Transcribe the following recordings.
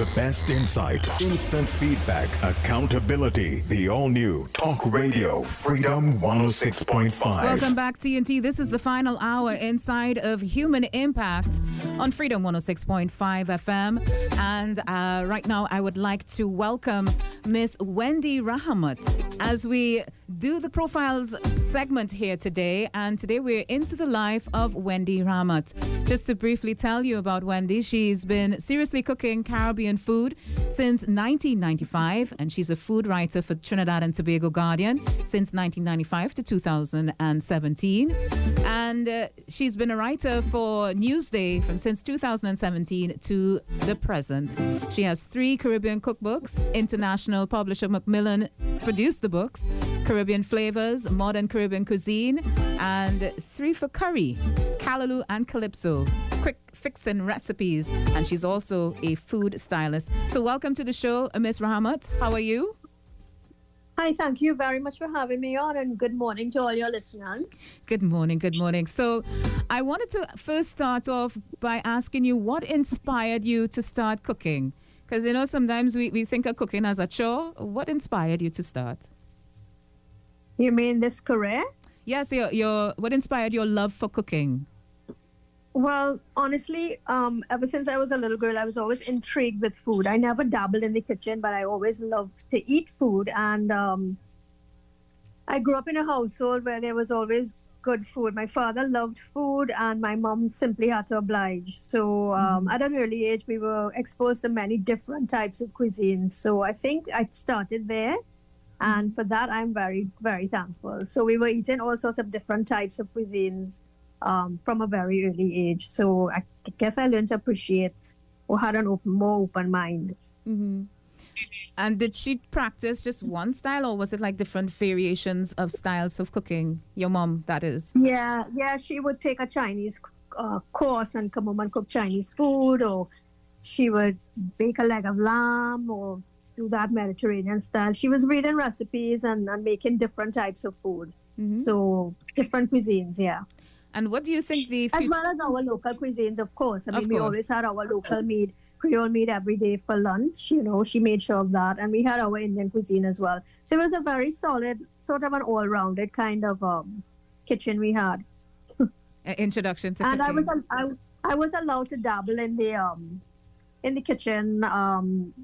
The best insight, instant feedback, accountability. The all new Talk Radio Freedom 106.5. Welcome back, TNT. This is the final hour inside of Human Impact on Freedom 106.5 FM. And uh, right now, I would like to welcome Miss Wendy Rahamut as we do the profiles segment here today. And today we're into the life of Wendy Rahamut. Just to briefly tell you about Wendy, she's been seriously cooking Caribbean food since 1995, and she's a food writer for Trinidad and Tobago Guardian since 1995 to 2017. And uh, she's been a writer for Newsday from since 2017 to the present. She has three Caribbean cookbooks. International publisher Macmillan produced the books. Caribbean flavors, modern Caribbean cuisine, and three for curry, callaloo and calypso. Quick fixing recipes, and she's also a food stylist. So, welcome to the show, Miss Rahamut. How are you? Hi, thank you very much for having me on, and good morning to all your listeners. Good morning, good morning. So, I wanted to first start off by asking you what inspired you to start cooking? Because, you know, sometimes we, we think of cooking as a chore. What inspired you to start? You mean this career? Yes, your, your what inspired your love for cooking? Well, honestly, um, ever since I was a little girl, I was always intrigued with food. I never dabbled in the kitchen, but I always loved to eat food. And um, I grew up in a household where there was always good food. My father loved food, and my mom simply had to oblige. So um, mm. at an early age, we were exposed to many different types of cuisines. So I think I started there. And for that, I'm very, very thankful. So we were eating all sorts of different types of cuisines um, from a very early age. So I guess I learned to appreciate or had an open, more open mind. Mm-hmm. And did she practice just one style, or was it like different variations of styles of cooking? Your mom, that is. Yeah, yeah. She would take a Chinese uh, course and come home and cook Chinese food, or she would bake a leg of lamb, or do that Mediterranean style. She was reading recipes and, and making different types of food. Mm-hmm. So different cuisines, yeah. And what do you think the future- as well as our local cuisines, of course. I mean, we always had our local meat, Creole meat every day for lunch. You know, she made sure of that, and we had our Indian cuisine as well. So it was a very solid, sort of an all-rounded kind of um, kitchen we had. Introduction to and cooking. I was I, I was allowed to dabble in the um in the kitchen um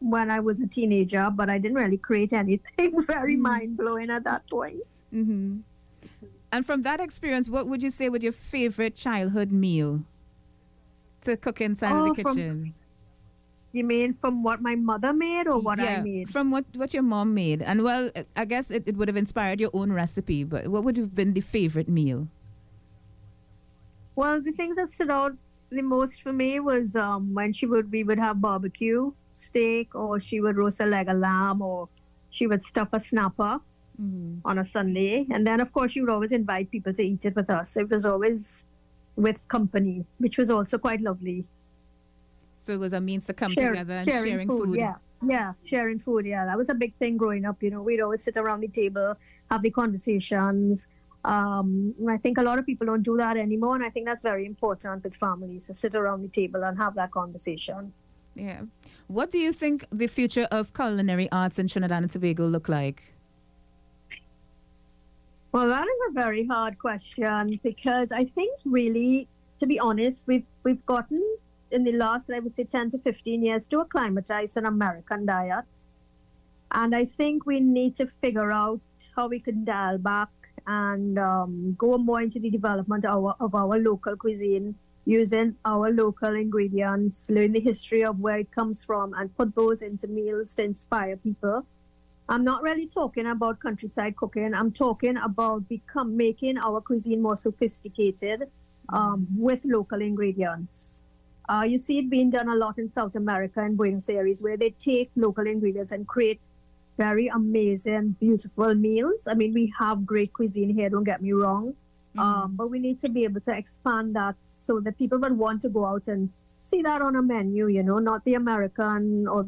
when I was a teenager, but I didn't really create anything very mm. mind blowing at that point. Mm-hmm. And from that experience, what would you say was your favorite childhood meal to cook inside oh, of the kitchen? From, you mean from what my mother made or what yeah, I made? From what, what your mom made. And well, I guess it, it would have inspired your own recipe, but what would have been the favorite meal? Well, the things that stood out the most for me was um, when she would we would have barbecue steak, or she would roast a leg of lamb, or she would stuff a snapper mm-hmm. on a Sunday. And then, of course, she would always invite people to eat it with us. It was always with company, which was also quite lovely. So it was a means to come Share, together and sharing, sharing food, food. Yeah, yeah, sharing food. Yeah, that was a big thing growing up. You know, we'd always sit around the table, have the conversations. Um, I think a lot of people don't do that anymore, and I think that's very important with families to sit around the table and have that conversation. Yeah. What do you think the future of culinary arts in Trinidad and Tobago look like? Well, that is a very hard question because I think really, to be honest, we've we've gotten in the last, I would say, 10 to 15 years to acclimatize an American diet. And I think we need to figure out how we can dial back and um, go more into the development of our, of our local cuisine using our local ingredients, learn the history of where it comes from, and put those into meals to inspire people. I'm not really talking about countryside cooking. I'm talking about become making our cuisine more sophisticated um, with local ingredients. Uh, you see it being done a lot in South America and Buenos Aires, where they take local ingredients and create very amazing, beautiful meals. I mean, we have great cuisine here. Don't get me wrong, Mm-hmm. Um, but we need to be able to expand that so that people would want to go out and see that on a menu, you know, not the American or,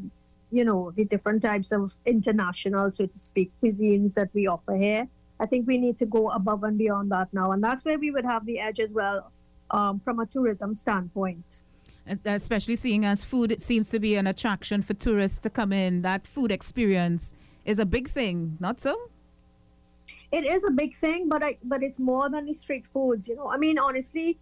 you know, the different types of international, so to speak, cuisines that we offer here. I think we need to go above and beyond that now. And that's where we would have the edge as well um, from a tourism standpoint. Especially seeing as food it seems to be an attraction for tourists to come in. That food experience is a big thing, not so? It is a big thing, but I but it's more than the street foods, you know. I mean, honestly,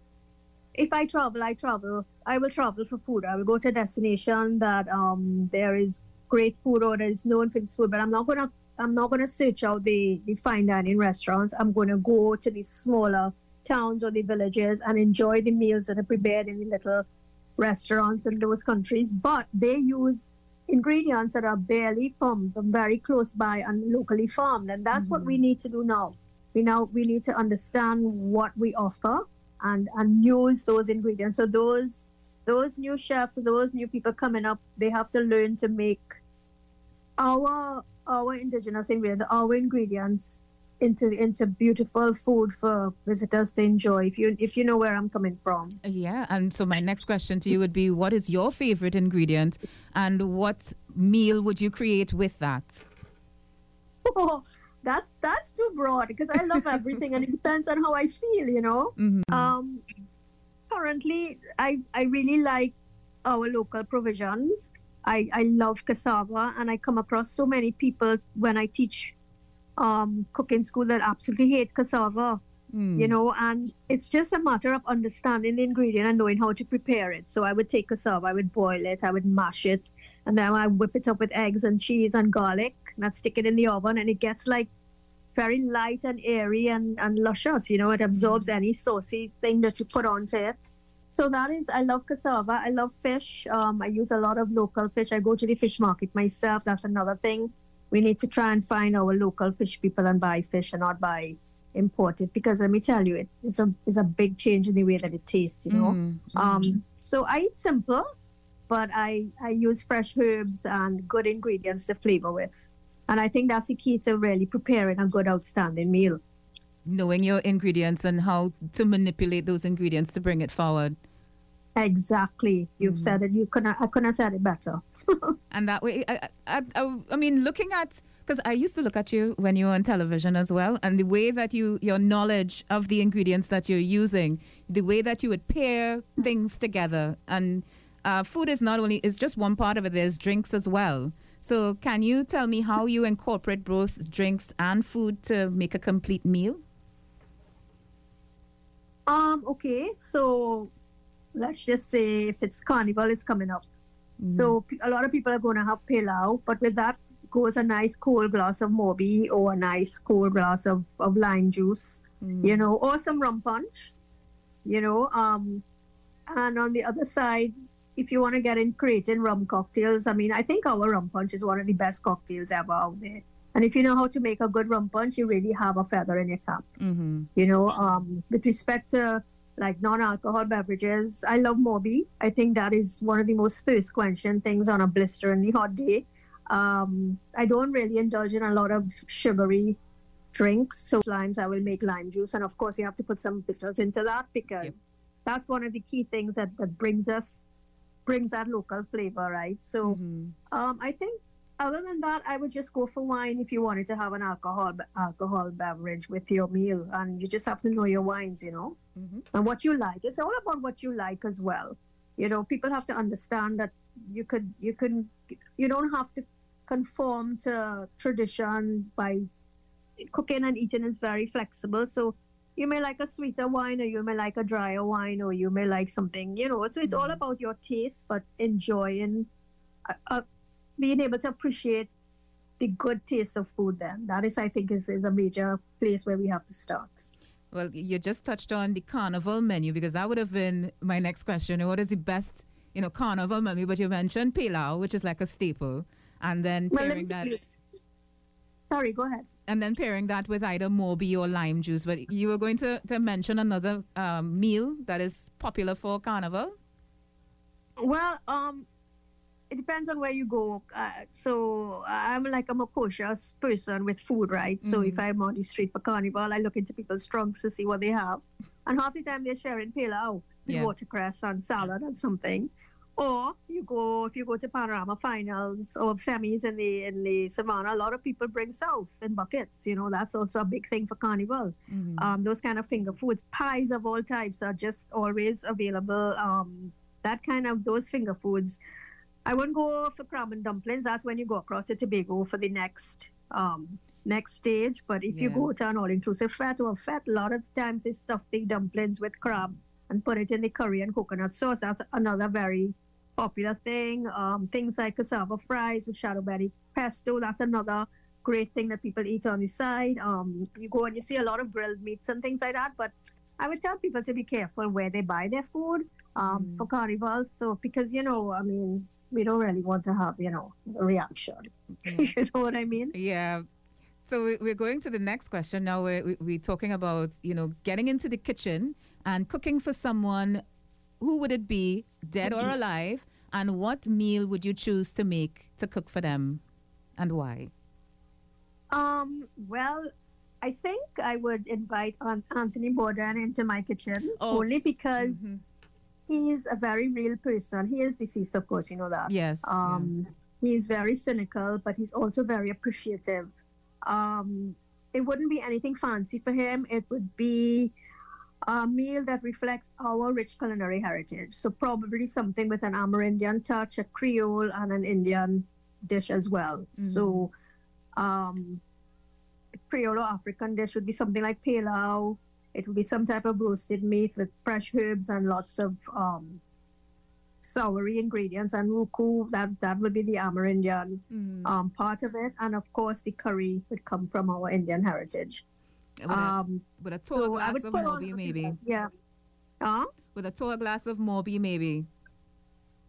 if I travel, I travel. I will travel for food. I will go to a destination that um there is great food or that is known for this food, but I'm not gonna I'm not gonna search out the the fine dining restaurants. I'm gonna go to the smaller towns or the villages and enjoy the meals that are prepared in the little restaurants in those countries. But they use ingredients that are barely from very close by and locally farmed. And that's mm-hmm. what we mm-hmm. need to do now. We now we need to understand what we offer and and use those ingredients. So those those new chefs, those new people coming up, they have to learn to make our our indigenous ingredients, our ingredients into into beautiful food for visitors to enjoy if you if you know where I'm coming from. Yeah, and so my next question to you would be what is your favorite ingredient and what meal would you create with that? Oh, that's that's too broad because I love everything and it depends on how I feel, you know. Mm-hmm. Um currently I I really like our local provisions. I, I love cassava and I come across so many people when I teach um, cooking school that absolutely hate cassava. Mm. You know, and it's just a matter of understanding the ingredient and knowing how to prepare it. So I would take cassava, I would boil it, I would mash it, and then I whip it up with eggs and cheese and garlic, and I'd stick it in the oven, and it gets like very light and airy and, and luscious. You know, it absorbs mm. any saucy thing that you put onto it. So that is, I love cassava. I love fish. Um, I use a lot of local fish. I go to the fish market myself. That's another thing we need to try and find our local fish people and buy fish and not buy imported because let me tell you it is a is a big change in the way that it tastes you know? Mm-hmm. um so i eat simple but i i use fresh herbs and good ingredients to flavor with. And i think that's the key to really preparing a good outstanding meal. Knowing your ingredients and how to manipulate those ingredients to bring it forward Exactly. You've mm said it. You couldn't. I couldn't have said it better. and that way, I, I, I, I mean, looking at because I used to look at you when you were on television as well, and the way that you, your knowledge of the ingredients that you're using, the way that you would pair things together, and uh, food is not only is just one part of it. There's drinks as well. So, can you tell me how you incorporate both drinks and food to make a complete meal? Um. Okay. So let's just say if it's carnival is coming up. Mm. So a lot of people are going to have pilau, but with that goes a nice cold glass of mauby or a nice cold glass of, of lime juice, mm. you know, or some rum punch, you know. Um, and on the other side, if you want to get in creating rum cocktails, I mean, I think our rum punch is one of the best cocktails ever out there. And if you know how to make a good rum punch, you really have a feather in your cap. Mm-hmm. You know, um, with respect to like non-alcohol beverages. I love Mauby. I think that is one of the most thirst-quenching things on a blistering hot day. Um, I don't really indulge in a lot of sugary drinks. So limes, I will make lime juice, and of course, you have to put some bitters into that because yep. that's one of the key things that, that brings us brings that local flavor, right? So mm-hmm. um, I think other than that, I would just go for wine if you wanted to have an alcohol alcohol beverage with your meal, and you just have to know your wines, you know, mm-hmm. and what you like. It's all about what you like as well. You know, people have to understand that you could you can you don't have to conform to tradition by cooking and eating is very flexible. So you may like a sweeter wine, or you may like a drier wine, or you may like something, you know. So it's mm-hmm. all about your taste, but enjoying. A, a, being able to appreciate the good taste of food then. That is i think is, is a major place where we have to start. Well you just touched on the carnival menu because that would have been my next question. What is the best you know carnival menu? But you mentioned pilau which is like a staple and then pairing well, that sorry go ahead. And then pairing that with either mauby or lime juice. But you were going to, to mention another um, meal that is popular for carnival? Well um it depends on where you go. Uh, so I'm like I'm a cautious person with food, right? Mm-hmm. So if mm. I'm on the street for carnival, I look into people's trunks to see what they have, and half the time they're sharing pilau, the yeah. watercress and salad and something. Or you go if you go to panorama finals or semis in the in the savannah, a lot of people bring sauce in buckets. You know that's also a big thing for carnival. Mm-hmm. Um, those kind of finger foods, pies of all types are just always available. Um, that kind of those finger foods. I wouldn't go for crab and dumplings. That's when you go across to Tobago for the next um, next stage. But if you go to an all-inclusive fete or fete, a lot of times they stuff the dumplings with crab and put it in the curry and coconut sauce. That's another very popular thing. Um, things like cassava fries with shado beni pesto. That's another great thing that people eat on the side. Um, you go and you see a lot of grilled meats and things like that. But I would tell people to be careful where they buy their food um, Mm. for carnivals. So because you know, I mean, we don't really want to have you know a reaction. you know what I mean? Yeah. So we- we're going to the next question now. We're, we- we're talking about you know getting into the kitchen and cooking for someone. Who would it be, dead or alive? And what meal would you choose to make to cook for them, and why? Um, well, I think I would invite An- Anthony Bourdain into my kitchen Oh. only because Mhm. he's a very real person. He is deceased, of course, you know that. Yes. yeah. Um, He's very cynical, but he's also very appreciative. Um, it wouldn't be anything fancy for him. It would be a meal that reflects our rich culinary heritage. So probably something with an Amerindian touch, a Creole, and an Indian dish as well. So um, Creole or African dish would be something like pilau. It would be some type of roasted meat with fresh herbs and lots of um, soury ingredients and roucou. That that would be the Amerindian Mhm. um, part of it, and of course the curry would come from our Indian heritage. with, a, Um, with a tall so glass of mauby, maybe. Yeah. Uh, With a tall glass of mauby, maybe.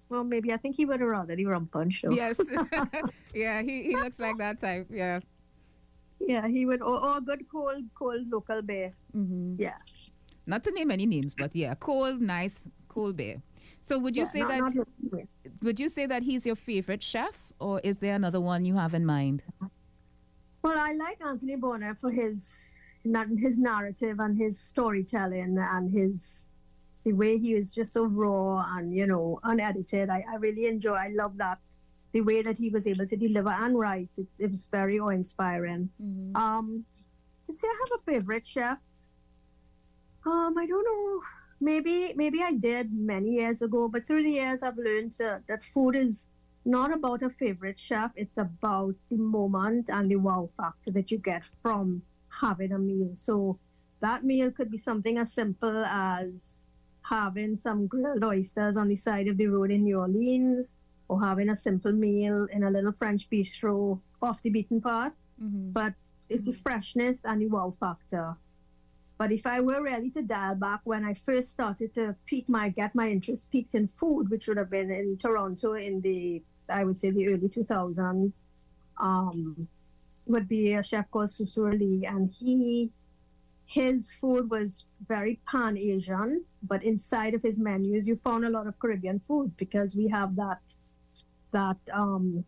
well, maybe I think he would have rather the rum punch. Though. Yes. yeah, he, he looks like that type. Yeah. Yeah, he would. Or, or good cold, cold local beer. hmm Yeah. Not to name any names, but yeah, cold, nice, cool bear. So would you Yeah, say not- that not would you say that he's your favorite chef, or is there another one you have in mind? Well, I like Anthony Bourdain for his his narrative and his storytelling and his the way he is just so raw and you know unedited. I, I really enjoy. I love that the way that he was able to deliver and write. It, it was very awe-inspiring. Um, to say I have a favorite chef, um, I don't know. Maybe maybe I did many years ago, but through the years I've learned uh, that food is not about a favorite chef. It's about the moment and the wow factor that you get from having a meal. So that meal could be something as simple as having some grilled oysters on the side of the road in New Orleans, or having a simple meal in a little French bistro off the beaten path Mm-hmm. but it's the freshness and the wow factor. But if I were really to dial back when I first started to peak my get my interest peaked in food, which would have been in Toronto in the I would say the early 2000s, um, would be a chef called Susur Lee, and he his food was very pan Asian, but inside of his menus you found a lot of Caribbean food because we have that that um,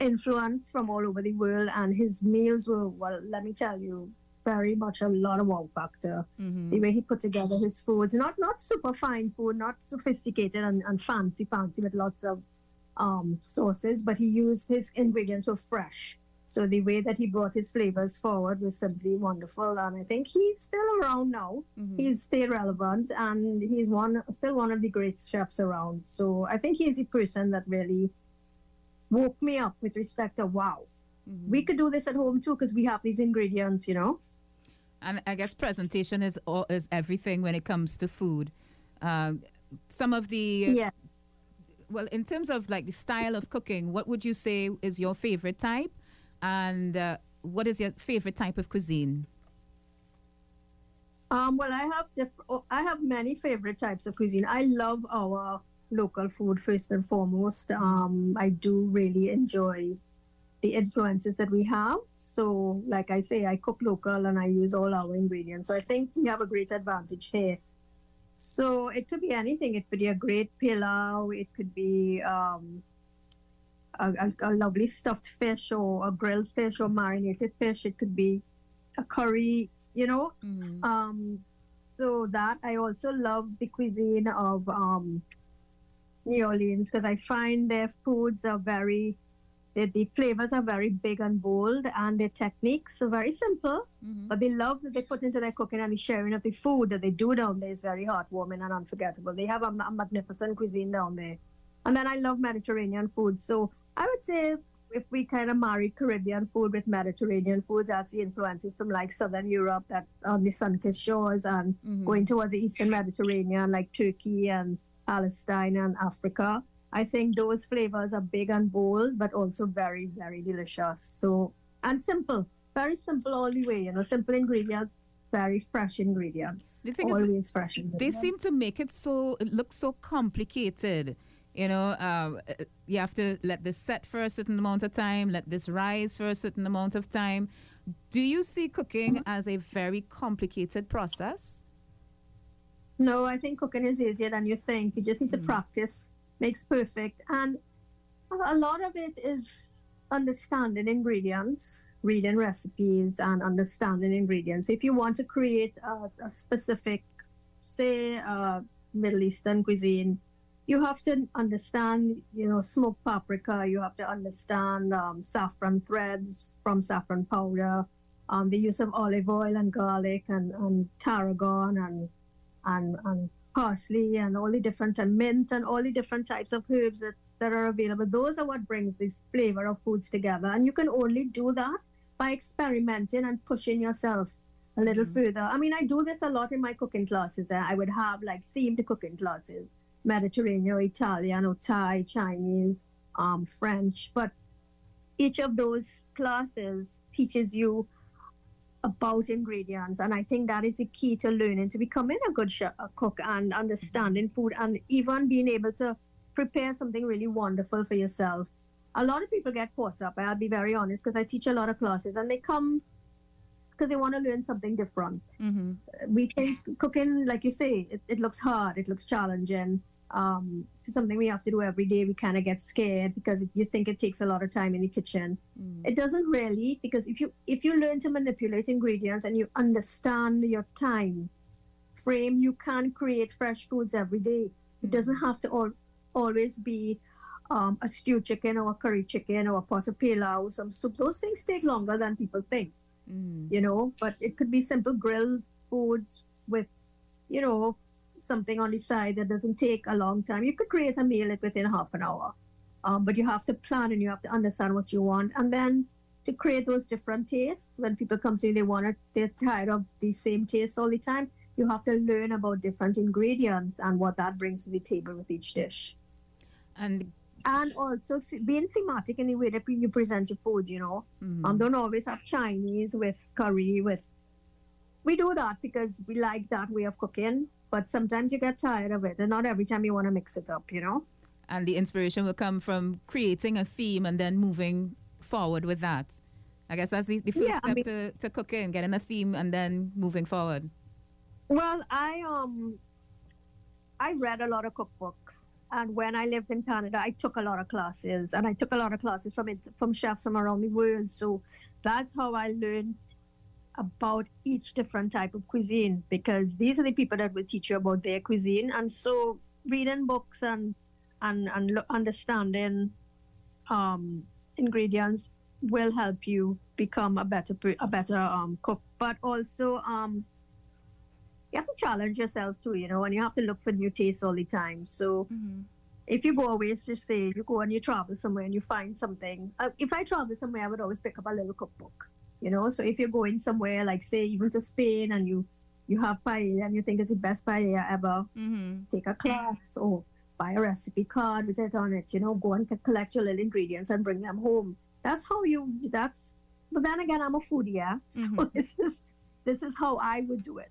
influence from all over the world, and his meals were, well, let me tell you, very much a lot of wow factor. Mm-hmm. The way he put together his foods, not not super fine food, not sophisticated and, and fancy, fancy with lots of um, sauces, but he used his ingredients were fresh. So the way that he brought his flavors forward was simply wonderful, and I think he's still around now. Mm-hmm. He's still relevant, and he's one still one of the great chefs around. So I think he's the person that really woke me up with respect to wow, Mm-hmm. we could do this at home too because we have these ingredients, you know. And I guess presentation is all, is everything when it comes to food. Um, some of the Yeah. well, in terms of like the style of cooking, what would you say is your favorite type, and uh, what is your favorite type of cuisine? Um, well, I have diff- oh, I have many favorite types of cuisine. I love our local food first and foremost. Um, I do really enjoy the influences that we have. So, like I say, I cook local and I use all our ingredients. So I think we have a great advantage here. So it could be anything. It could be a great pilau. It could be um, a, a, a lovely stuffed fish or a grilled fish or marinated fish. It could be a curry. You know, Mm-hmm. um, so that I also love the cuisine of um, New Orleans because I find their foods are very The, the flavors are very big and bold, and their techniques are very simple. Mhm. But the love that they put into their cooking and the sharing of the food that they do down there is very heartwarming and unforgettable. They have a, a magnificent cuisine down there. And then I love Mediterranean food. So I would say if we kind of marry Caribbean food with Mediterranean foods, that's the influences from like Southern Europe that on the sun-kissed shores and Mhm. going towards the Eastern Mediterranean, like Turkey and Palestine and Africa. I think those flavors are big and bold, but also very, very delicious. So, and simple, very simple all the way, you know, simple ingredients, very fresh ingredients. The thing is, always fresh they seem to make it so it looks so complicated you know uh, you have to let this set for a certain amount of time let this rise for a certain amount of time do you see cooking as a very complicated process No, I think cooking is easier than you think. You just need to Mm. practice. Makes perfect. And a lot of it is understanding ingredients, reading recipes, and understanding ingredients. If you want to create a, a specific, say, uh, Middle Eastern cuisine, you have to understand, you know, smoked paprika. You have to understand um, saffron threads from saffron powder, um, the use of olive oil and garlic and, and tarragon and and, and parsley and all the different and mint and all the different types of herbs that, that are available. Those are what brings the flavor of foods together. And you can only do that by experimenting and pushing yourself a little Mhm. further. I mean, I do this a lot in my cooking classes. I would have like themed cooking classes, Mediterranean, Italian, or Thai, Chinese, um, French. But each of those classes teaches you about ingredients and i think that is the key to learning to becoming a good chef, a cook and understanding food and even being able to prepare something really wonderful for yourself a lot of people get caught up i'll be very honest because i teach a lot of classes and they come because they want to learn something different mm-hmm. we think cooking like you say it, it looks hard it looks challenging um, it's something we have to do every day we kind of get scared because you think it takes a lot of time in the kitchen Mm-hmm. it doesn't really because if you if you learn to manipulate ingredients and you understand your time frame you can create fresh foods every day it doesn't have to all, always be um, a stewed chicken or a curry chicken or a pot of pilau some soup those things take longer than people think Mm-hmm. you know but it could be simple grilled foods with you know something on the side that doesn't take a long time. You could create a meal within half an hour. Um, but you have to plan and you have to understand what you want. And then to create those different tastes when people come to you they want it they're tired of the same taste all the time you have to learn about different ingredients and what that brings to the table with each dish. And and also th- being thematic in the way that you present your food you know. Mhm. um, don't always have Chinese with curry with. We do that because we like that way of cooking, but sometimes you get tired of it, and not every time you want to mix it up, you know. and the inspiration will come from creating a theme and then moving forward with that i guess that's the, the first Yeah, I step mean- to, to cooking getting a theme and then moving forward Well, I um, I read a lot of cookbooks, and when I lived in Canada, I took a lot of classes, and I took a lot of classes from it from chefs from around the world. So that's how I learned about each different type of cuisine because these are the people that will teach you about their cuisine, and so reading books and and and lo- understanding um, ingredients will help you become a better pre- a better um, cook, but also um, you have to challenge yourself too, you know, and you have to look for new tastes all the time. So if you go away, just say you go and you travel somewhere and you find something. Uh, if I travel somewhere, I would always pick up a little cookbook, you know. So if you're going somewhere, like say even to Spain, and you you have paella and you think it's the best paella ever, mm-hmm. take a class or buy a recipe card with it on it. You know, go and collect your little ingredients and bring them home. That's how you. That's. But then again, I'm a foodie, yeah. So Mhm. this is this is how I would do it.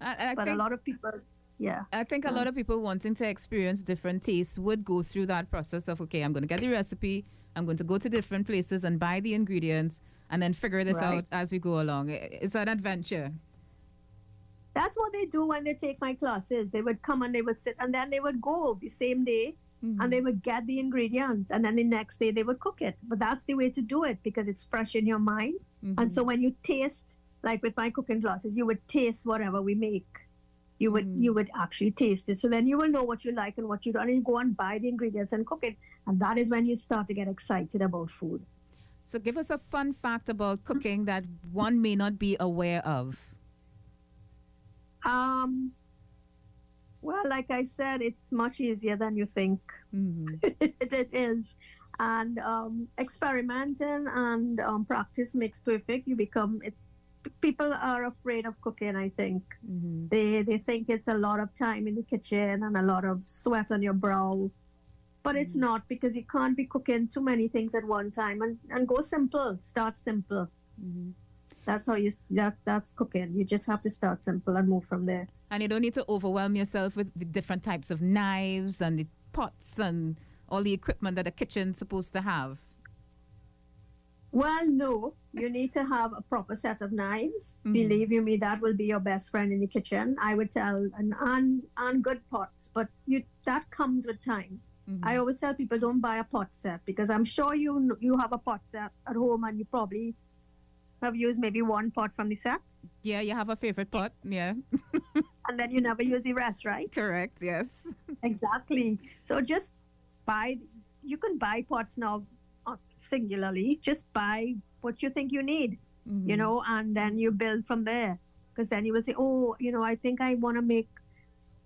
I, I But think, a lot of people, yeah. I think a Yeah. lot of people wanting to experience different tastes would go through that process of okay, I'm going to get the recipe, I'm going to go to different places and buy the ingredients, and then figure this Right. out as we go along. It's an adventure. That's what they do when they take my classes. They would come and they would sit, and then they would go the same day, Mhm. and they would get the ingredients, and then the next day they would cook it. But that's the way to do it because it's fresh in your mind. And Mhm. so when you taste, like with my cooking classes, you would taste whatever we make. you would mm. you would actually taste it. So then you will know what you like and what you don't, and go and buy the ingredients and cook it. And that is when you start to get excited about food. So give us a fun fact about cooking that one may not be aware of. Um. Well, like I said, it's much easier than you think. Mm-hmm. it, it is and um, experimenting and um, practice makes perfect. You become it's people are afraid of cooking. I think mm-hmm. they they think it's a lot of time in the kitchen and a lot of sweat on your brow, but it's not because you can't be cooking too many things at one time. And and go simple. Start simple. Mm-hmm. That's how you that's that's cooking. You just have to start simple and move from there. And you don't need to overwhelm yourself with the different types of knives and the pots and all the equipment that a kitchen's supposed to have? Well, no. You need to have a proper set of knives. Mm-hmm. Believe you me, that will be your best friend in the kitchen. I would tell, and and, and good pots, but you that comes with time. Mm-hmm. I always tell people don't buy a pot set because I'm sure you you have a pot set at home and you probably have used maybe one pot from the set. Yeah, you have a favorite pot. Yeah. and then you never use the rest, right? Correct. Yes. exactly. So just buy you can buy pots now uh, singularly just buy what you think you need mm-hmm. you know and then you build from there because then you will say oh you know i think i want to make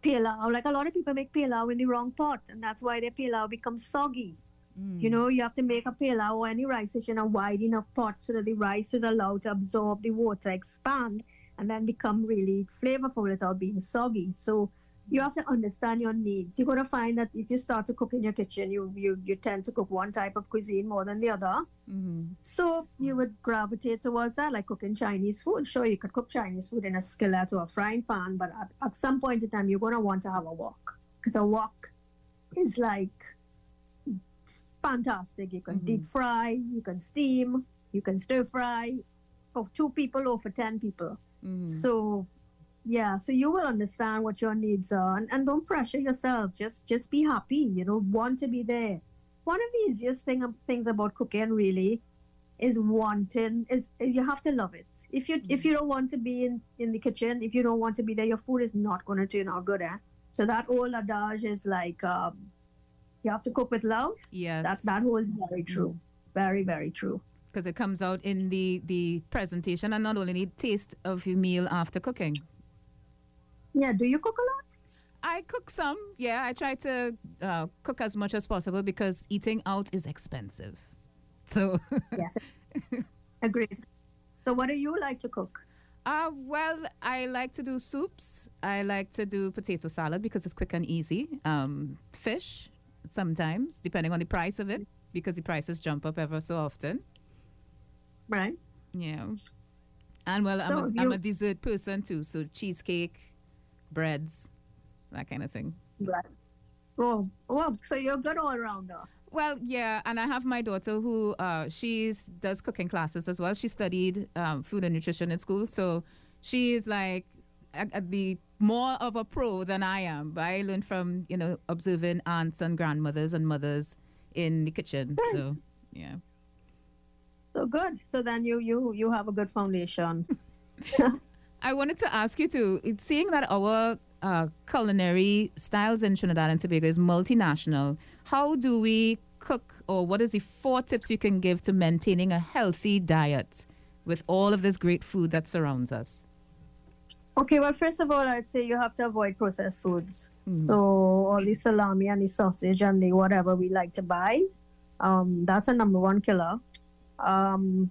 pilau. Like a lot of people make pilau in the wrong pot and that's why their pilau becomes soggy. Mm. you know you have to make a pilau or any rice dish in a wide enough pot so that the rice is allowed to absorb the water expand and then become really flavorful without being soggy. So you have to understand your needs. You're going to find that if you start to cook in your kitchen, you you, you tend to cook one type of cuisine more than the other. Mm-hmm. So you would gravitate towards that, like cooking Chinese food. Sure, you could cook Chinese food in a skillet or a frying pan, but at, at some point in time, you're going to want to have a wok because a wok is like fantastic. You can mm-hmm. deep fry, you can steam, you can stir fry for two people or for 10 people. Mm-hmm. So yeah so you will understand what your needs are and, and don't pressure yourself. Just just be happy you know want to be there. One of the easiest thing things about cooking really is wanting is, is you have to love it. If you mm-hmm. if you don't want to be in in the kitchen if you don't want to be there your food is not going to turn out good eh? so that old adage is like um, you have to cook with love. Yes. That that holds very true. Mm-hmm. very very true. Because it comes out in the the presentation and not only the taste of your meal after cooking yeah. Do you cook a lot? I cook some. Yeah, I try to uh, cook as much as possible because eating out is expensive. So yes, agreed. So, what do you like to cook? Uh, well, I like to do soups. I like to do potato salad because it's quick and easy. Um, fish sometimes, depending on the price of it, because the prices jump up ever so often. Right. Yeah. And well, I'm, a, I'm a dessert person too, so cheesecake breads, that kind of thing. Right. Oh, oh, so you're good all around rounder. Well, yeah, and I have my daughter who uh, she does cooking classes as well. She studied um, food and nutrition in school, so she is like at the more of a pro than I am. But I learned from you know observing aunts and grandmothers and mothers in the kitchen. So yeah. So good. So then you you you have a good foundation. I wanted to ask you too, seeing that our uh, culinary styles in Trinidad and Tobago is multinational, how do we cook, or what is the four tips you can give to maintaining a healthy diet with all of this great food that surrounds us? Okay, well, first of all, I'd say you have to avoid processed foods. Mm. So, all the salami and the sausage and the whatever we like to buy, um, that's a number one killer. Um,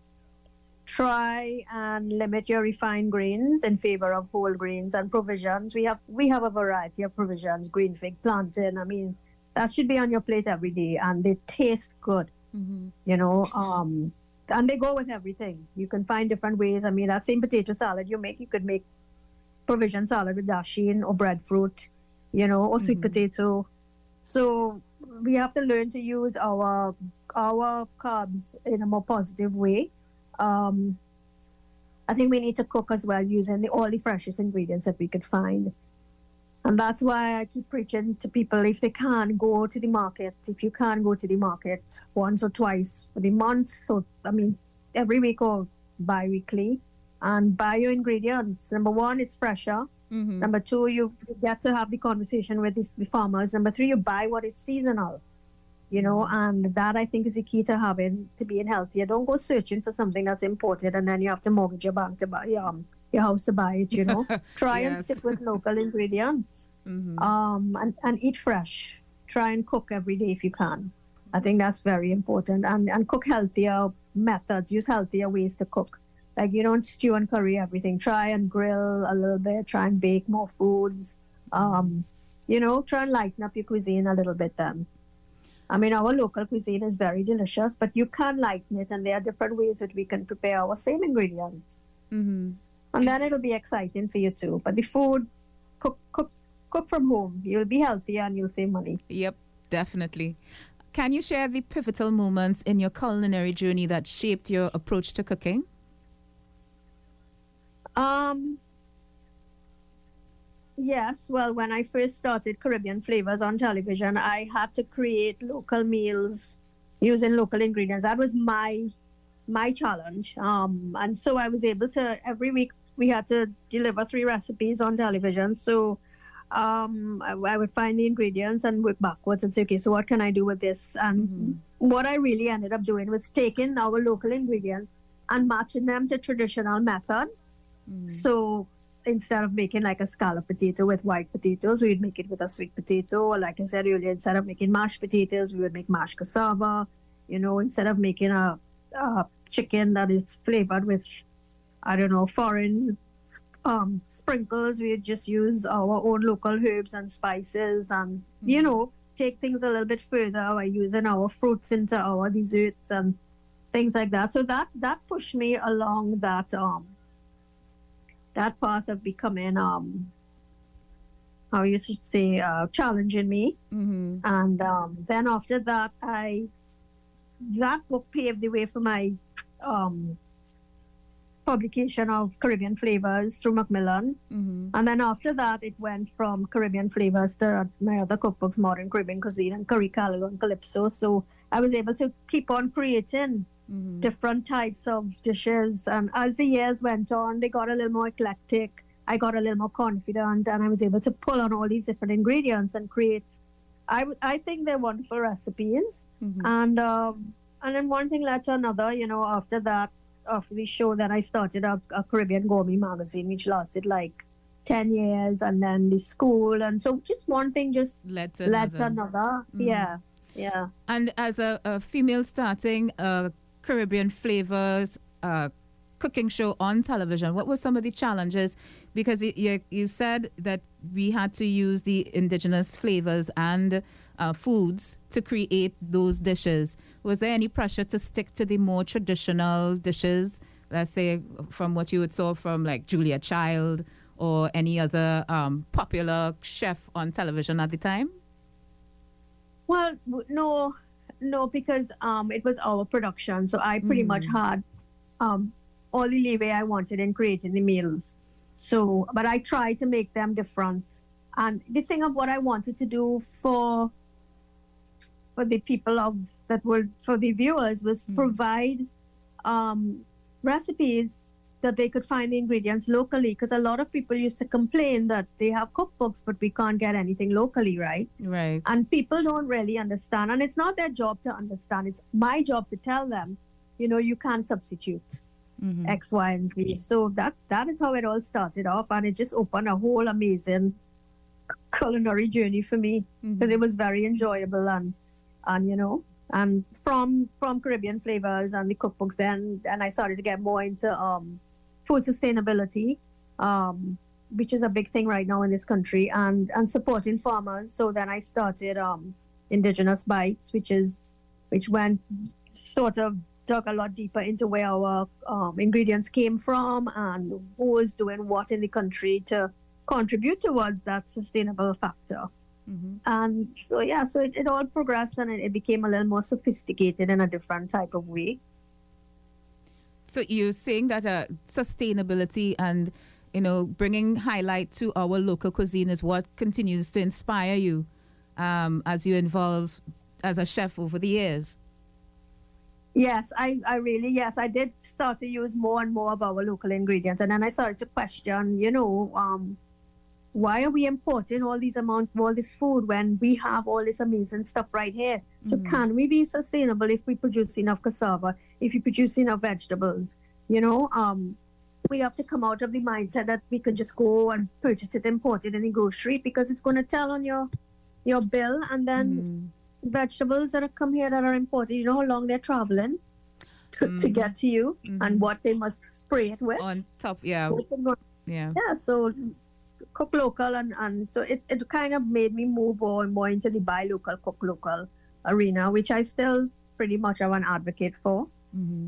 try and limit your refined grains in favor of whole grains and provisions. We have we have a variety of provisions, green fig, plantain. I mean, that should be on your plate every day, and they taste good. Mm-hmm. You know, um, and they go with everything. You can find different ways. I mean, that same potato salad you make, you could make provision salad with dasheen or breadfruit, you know, or sweet mm-hmm. potato. So we have to learn to use our our carbs in a more positive way um, I think we need to cook as well using the, all the freshest ingredients that we could find. And that's why I keep preaching to people if they can't go to the market, if you can't go to the market once or twice for the month, or I mean, every week or bi weekly, and buy your ingredients. Number one, it's fresher. Mm-hmm. Number two, you, you get to have the conversation with these farmers. Number three, you buy what is seasonal. You know, and that I think is the key to having to being healthier. Don't go searching for something that's imported and then you have to mortgage your bank to buy um, your house to buy it. You know, try and stick with local ingredients. Mm-hmm. Um, and and eat fresh. Try and cook every day if you can. I think that's very important. And and cook healthier methods. Use healthier ways to cook. Like you don't stew and curry everything. Try and grill a little bit. Try and bake more foods. Um, you know, try and lighten up your cuisine a little bit. Then, I mean, our local cuisine is very delicious, but you can lighten it, and there are different ways that we can prepare our same ingredients, Mm-hmm. and then it'll be exciting for you too. But the food, cook, cook, cook from home. You'll be healthier and you'll save money. Yep, definitely. Can you share the pivotal moments in your culinary journey that shaped your approach to cooking? Um. Yes, well, when I first started Caribbean Flavors on television, I had to create local meals using local ingredients. That was my my challenge. Um, and so I was able to every week we had to deliver three recipes on television. So um, I, I would find the ingredients and work backwards and say, okay, so what can I do with this? And what I really ended up doing was taking our local ingredients and matching them to traditional methods. So instead of making like a scallop potato with white potatoes, we'd make it with a sweet potato. Or like I said earlier, instead of making mashed potatoes, we would make mashed cassava. You know, instead of making a, a chicken that is flavored with, I don't know, foreign um, sprinkles, we just use our own local herbs and spices and, you know, take things a little bit further by using our fruits into our desserts and things like that. So that that pushed me along that um that path of becoming um how you should say uh, challenging me Mm-hmm. and um, then after that i that book paved the way for my um publication of caribbean flavors through macmillan Mm-hmm. and then after that it went from caribbean flavors to my other cookbooks modern caribbean cuisine and curry callaloo and calypso so i was able to keep on creating Mm-hmm. different types of dishes. And as the years went on, they got a little more eclectic. I got a little more confident, and I was able to pull on all these different ingredients and create. I I think they're wonderful recipes, Mhm. and um, and then one thing led to another. You know, after that, after the show, then I started a, a Caribbean Gourmet magazine, which lasted like ten years, and then the school, and so just one thing just Led to led to another. another. Mhm. Yeah, yeah. And as a, a female starting a Caribbean flavors uh, cooking show on television, what were some of the challenges? Because you, you, said that we had to use the indigenous flavors and uh, foods to create those dishes. Was there any pressure to stick to the more traditional dishes? Let's say from what you would saw from like Julia Child or any other um, popular chef on television at the time? Well, no, no, because um, it was our production, so I pretty much had um, all the leeway I wanted in creating the meals. So, but I tried to make them different. And the thing of what I wanted to do for for the people of that were for the viewers was provide um, recipes that they could find the ingredients locally. Because a lot of people used to complain that they have cookbooks, but we can't get anything locally, right? Right. and people don't really understand and it's not their job to understand it's my job to tell them you know you can't substitute Mhm. x y and z so that that is how it all started off and it just opened a whole amazing culinary journey for me because Mhm. it was very enjoyable and and you know and from from caribbean flavors and the cookbooks then and i started to get more into um food sustainability um which is a big thing right now in this country and and supporting farmers. So then i started um indigenous bites which is which went sort of dug a lot deeper into where our um, ingredients came from and who was doing what in the country to contribute towards that sustainable factor. Mhm. and so yeah so it, it all progressed and it, it became a little more sophisticated in a different type of way So you're saying that uh, sustainability and you know bringing highlight to our local cuisine is what continues to inspire you um, as you involve as a chef over the years. Yes, I, I really, yes, I did start to use more and more of our local ingredients. And then I started to question, you know, um, why are we importing all these amount all this food when we have all this amazing stuff right here? So Mhm. can we be sustainable if we produce enough cassava, if we produce enough vegetables? You know, um, we have to come out of the mindset that we can just go and purchase it imported in the grocery because it's going to tell on your your bill and then Mhm. vegetables that have come here that are imported you know how long they're traveling to, to Mhm. get to you Mhm. and what they must spray it with On top, yeah, So yeah. yeah so cook local and and so it, it kind of made me move more and more into the buy local cook local arena which i still pretty much am an advocate for hmm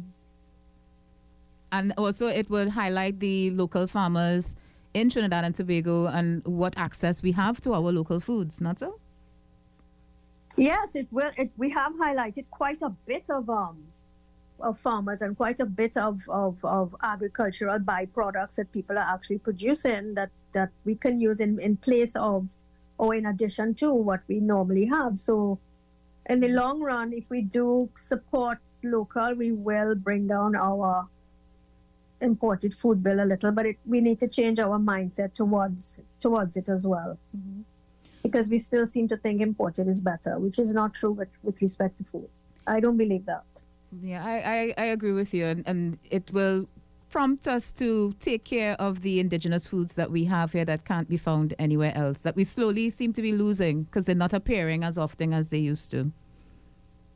And also, it would highlight the local farmers in Trinidad and Tobago and what access we have to our local foods, not so? Yes, it will. It, we have highlighted quite a bit of um of farmers and quite a bit of, of, of agricultural byproducts that people are actually producing that, that we can use in, in place of or in addition to what we normally have. So in the long run, if we do support local, we will bring down our imported food bill a little, but it, we need to change our mindset towards towards it as well mm-hmm. because we still seem to think imported is better, which is not true with, with respect to food. I don't believe that. Yeah, I, I, I agree with you. And, and it will prompt us to take care of the indigenous foods that we have here that can't be found anywhere else, that we slowly seem to be losing because they're not appearing as often as they used to.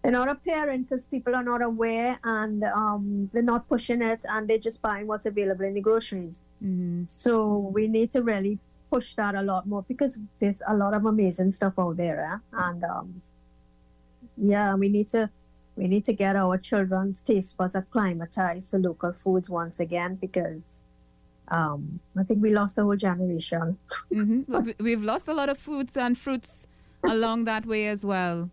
They're not appearing because people are not aware and um, they're not pushing it and they're just buying what's available in the groceries. Mm-hmm. So we need to really push that a lot more because there's a lot of amazing stuff out there. Eh? And um, yeah, we need to we need to get our children's taste buds acclimatized to local foods once again because um, I think we lost a whole generation. Mm-hmm. We've lost a lot of foods and fruits along that way as well.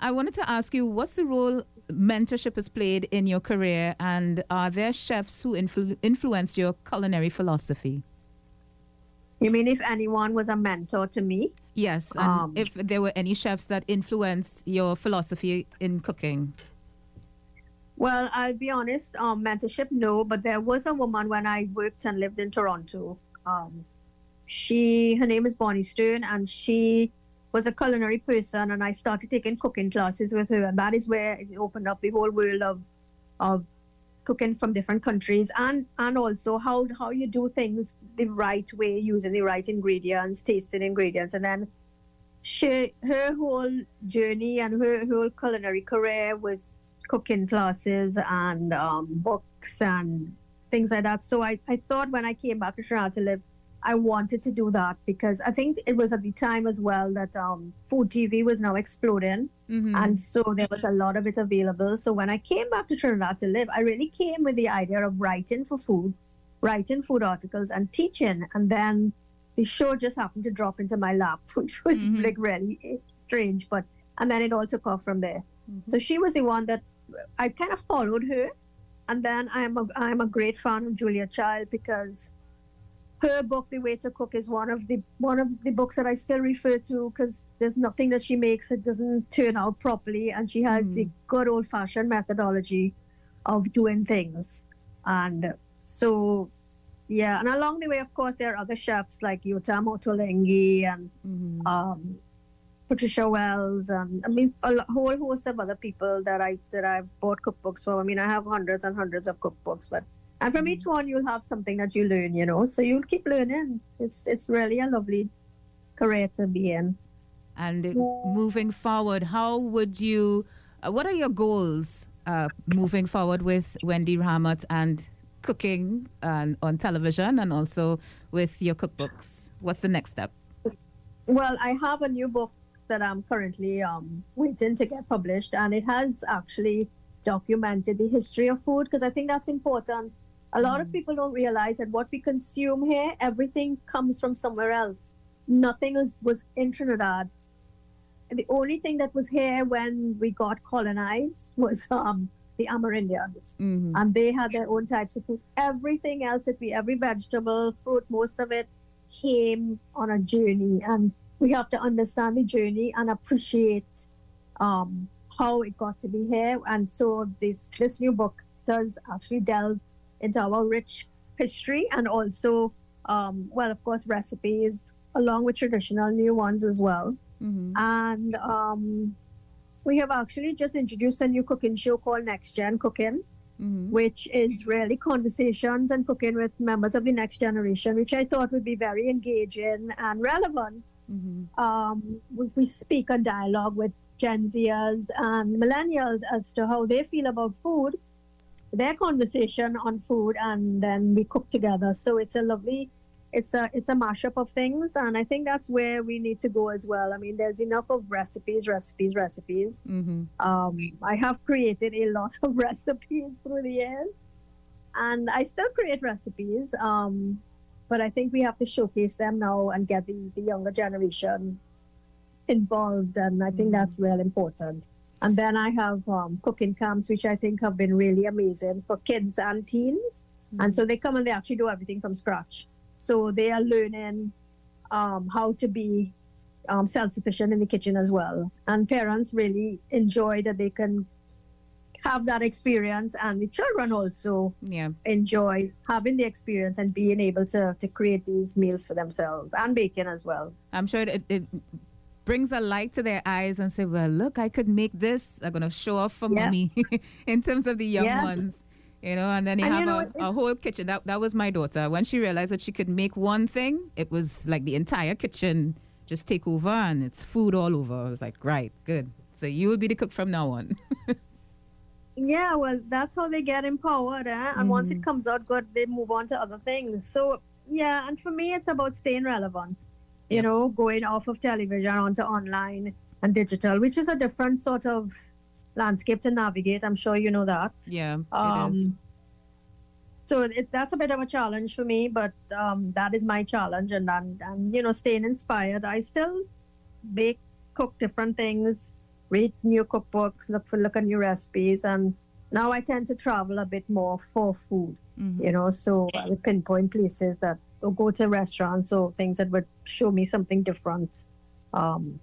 I wanted to ask you, what's the role mentorship has played in your career, and are there chefs who influ- influenced your culinary philosophy? You mean if anyone was a mentor to me? Yes, and Um, if there were any chefs that influenced your philosophy in cooking. Well, I'll be honest, um, mentorship, no, but there was a woman when I worked and lived in Toronto. Um, she, her name is Bonnie Stern, and she was a culinary person, and I started taking cooking classes with her, and that is where it opened up the whole world of, of cooking from different countries, and and also how how you do things the right way, using the right ingredients, tasting ingredients, and then she her whole journey and her whole culinary career was cooking classes and um, books and things like that. So I, I thought when I came back to Trinidad to live, I wanted to do that because I think it was at the time as well that um, food TV was now exploding. Mhm. And so there was a lot of it available. So when I came back to Trinidad to live, I really came with the idea of writing for food, writing food articles and teaching. And then the show just happened to drop into my lap, which was Mhm. like really strange. But and then it all took off from there. So she was the one that I kind of followed her. And then I'm a, I'm a great fan of Julia Child because her book, The Way to Cook, is one of the one of the books that I still refer to because there's nothing that she makes that doesn't turn out properly, and she has the good old fashioned methodology of doing things. And so, yeah, and along the way, of course, there are other chefs like Yotam Ottolenghi and Mhm. um, Patricia Wells, and I mean a whole host of other people that I that I've bought cookbooks for. I mean, I have hundreds and hundreds of cookbooks, but and from each one you'll have something that you learn, you know. So you'll keep learning. It's it's really a lovely career to be in. And moving forward, how would you, uh, what are your goals uh, moving forward with Wendy Rahamut and cooking and on television and also with your cookbooks? What's the next step? Well, I have a new book that I'm currently um, waiting to get published, and it has actually documented the history of food because I think that's important. A lot of people don't realize that what we consume here, everything comes from somewhere else. Nothing was, was in Trinidad. And The only thing that was here when we got colonized was um, the Amerindians Mhm. and they had their own types of food. Everything else that we, every vegetable, fruit, most of it came on a journey, and we have to understand the journey and appreciate um, how it got to be here. And so this this new book does actually delve into our rich history and also, um, well, of course, recipes, along with traditional new ones as well. Mm-hmm. And um, we have actually just introduced a new cooking show called Next Gen Cooking, Mm-hmm. which is really conversations and cooking with members of the next generation, which I thought would be very engaging and relevant. Mm-hmm. Um, if we speak a dialogue with Gen Zers and millennials as to how they feel about food, their conversation on food, and then we cook together. So it's a lovely, it's a it's a mashup of things, and I think that's where we need to go as well. I mean, there's enough of recipes, recipes, recipes. Mm-hmm. Um, I have created a lot of recipes through the years, and I still create recipes. Um, but I think we have to showcase them now and get the, the younger generation involved, and I think Mhm. that's real important. And then I have um, cooking camps, which I think have been really amazing for kids and teens. And so they come and they actually do everything from scratch. So they are learning um, how to be um, self sufficient in the kitchen as well. And parents really enjoy that they can have that experience, and the children also yeah. enjoy having the experience and being able to, to create these meals for themselves and baking as well. I'm sure it, it brings a light to their eyes and say, well, look, I could make this. I'm going to show off for Yeah. mommy in terms of the young Yeah. ones. You know, and then you And have you know, a, a whole kitchen. That, that was my daughter. When she realized that she could make one thing, it was like the entire kitchen just take over and it's food all over. I was like, right, good. So you will be the cook from now on. Yeah, well, that's how they get empowered. Eh? And once it comes out good, they move on to other things. So, yeah, and for me, it's about staying relevant, you Yeah. know, going off of television onto online and digital, which is a different sort of landscape to navigate. I'm sure you know that. yeah, it is. Um, so it, that's a bit of a challenge for me, but um, that is my challenge. And, and, and, you know, staying inspired. I still bake, cook different things, read new cookbooks, look for look at new recipes. And now I tend to travel a bit more for food, Mhm. you know, so I would pinpoint places that, or go to restaurants or things that would show me something different. Um,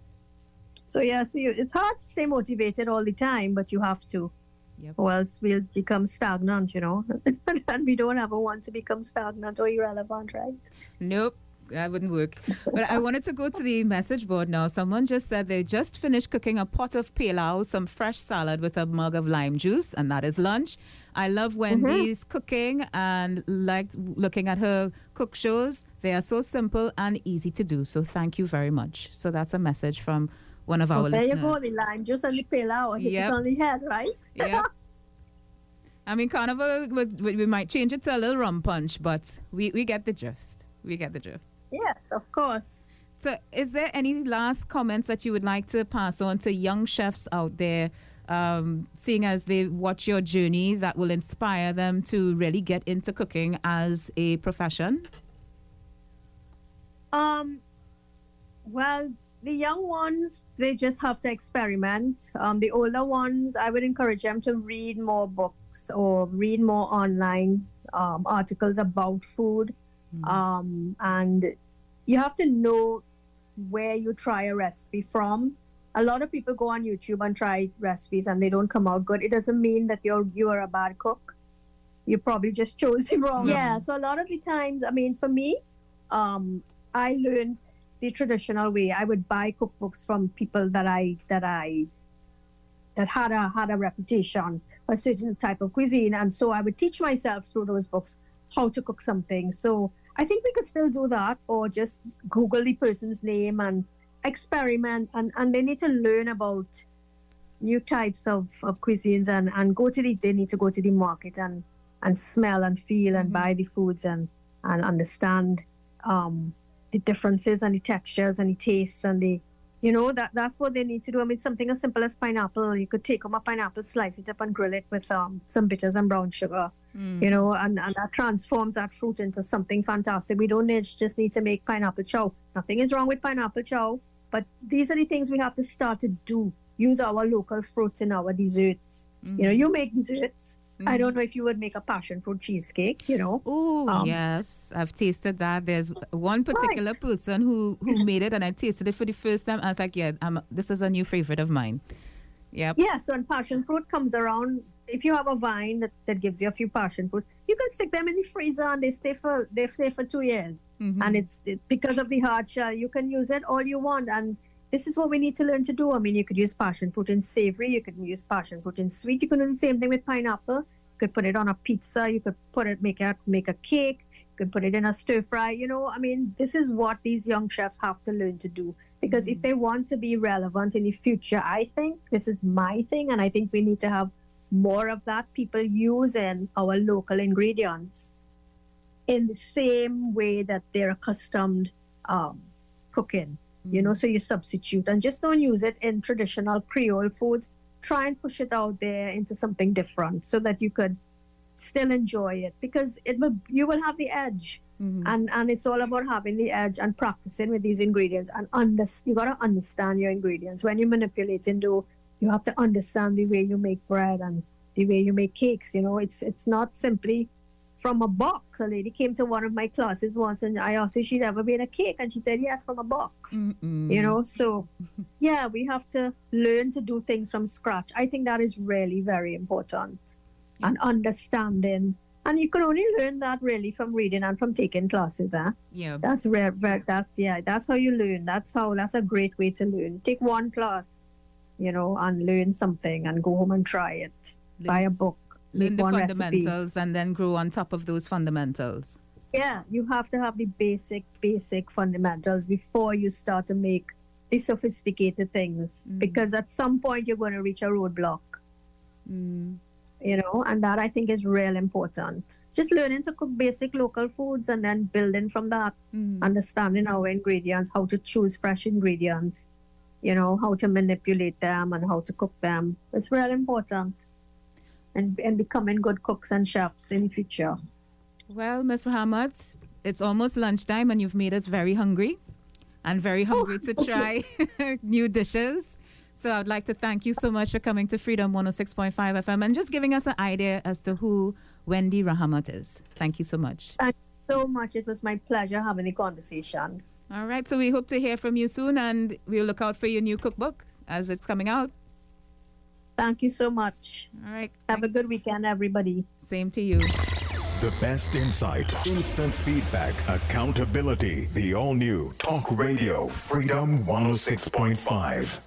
so yeah, so you, it's hard to stay motivated all the time, but you have to Yep. or else we'll become stagnant, you know. and we don't ever want to become stagnant or irrelevant, right? Nope, that wouldn't work. but I wanted to go to the message board now. Someone just said they just finished cooking a pot of pilau, some fresh salad with a mug of lime juice, and that is lunch. I love Wendy's mm-hmm. cooking and liked looking at her cook shows. They are so simple and easy to do. So thank you very much. So that's a message from one of our Well, there listeners. you go, the lime juice and the pilau. Hit Yep. it on the head, right? yeah. I mean, Carnival, we, we we might change it to a little rum punch, but we, we get the gist. We get the drift. Yes, of course. So, is there any last comments that you would like to pass on to young chefs out there, um, seeing as they watch your journey that will inspire them to really get into cooking as a profession? Um, well, the young ones, they just have to experiment. Um, the older ones, I would encourage them to read more books or read more online um, articles about food. Um, and you have to know where you try a recipe from. A lot of people go on YouTube and try recipes and they don't come out good. It doesn't mean that you're you are a bad cook. You probably just chose the wrong. Yeah. So a lot of the times, I mean, for me, um, I learned the traditional way. I would buy cookbooks from people that I that I that had a had a reputation for a certain type of cuisine, and so I would teach myself through those books how to cook something. So I think we could still do that, or just Google the person's name and experiment, and and they need to learn about new types of, of cuisines and and go to the they need to go to the market and and smell and feel and Mhm. buy the foods and and understand um the differences and the textures and the tastes and the you know that that's what they need to do. I mean, something as simple as pineapple. You could take them a pineapple, slice it up, and grill it with um, some bitters and brown sugar. Mm. You know, and, and that transforms that fruit into something fantastic. We don't need, just need to make pineapple chow. Nothing is wrong with pineapple chow, but these are the things we have to start to do. Use our local fruits in our desserts. You know, you make desserts. I don't know if you would make a passion fruit cheesecake. You know, Oh Um, yes, I've tasted that. There's one particular Right. person who who made it, and I tasted it for the first time. I was like, yeah, I'm, this is a new favorite of mine. Yep. Yeah, so when passion fruit comes around, if you have a vine that, that gives you a few passion fruit, you can stick them in the freezer and they stay for they stay for two years. Mhm. And it's it, because of the hard shell, you can use it all you want. And this is what we need to learn to do. I mean, you could use passion fruit in savory, you could use passion fruit in sweet. You can do the same thing with pineapple. You could put it on a pizza. You could put it make it make a cake. You could put it in a stir fry. You know, I mean, this is what these young chefs have to learn to do. Because if they want to be relevant in the future, I think this is my thing, and I think we need to have more of that. People using our local ingredients in the same way that they're accustomed um, cooking. You know, so you substitute and just don't use it in traditional Creole foods. Try and push it out there into something different so that you could still enjoy it because it will you will have the edge Mhm. and and it's all about having the edge and practicing with these ingredients and under, you got to understand your ingredients when you're manipulating dough you have to understand the way you make bread and the way you make cakes you know it's it's not simply from a box. A lady came to one of my classes once and i asked if she'd ever made a cake? And she said yes from a box. Mm-mm. you know so yeah we have to learn to do things from scratch. I think that is really very important and understanding. And you can only learn that really from reading and from taking classes huh? Yeah. that's rare rare- that's yeah that's how you learn. That's how that's a great way to learn. Take one class you know and learn something and go home and try it buy a book Learn the one recipe fundamentals and then grow on top of those fundamentals. yeah you have to have the basic basic fundamentals before you start to make the sophisticated things Mm. because at some point you're going to reach a roadblock Mm. you know and that i think is real important just learning to cook basic local foods and then building from that Mm. understanding our ingredients how to choose fresh ingredients you know how to manipulate them and how to cook them it's real important and, and becoming good cooks and chefs in the future Well, Ms. Rahamut, it's almost lunchtime and you've made us very hungry and very oh. hungry to try new dishes. So I'd like to thank you so much for coming to Freedom 106.5 FM and just giving us an idea as to who Wendy Rahamut is. Thank you so much. thank you so much it was my pleasure having the conversation All right, so we hope to hear from you soon and we'll look out for your new cookbook as it's coming out. thank you so much All right, have a good weekend everybody same to you. The best insight, instant feedback, accountability. The all new Talk Radio Freedom 106.5.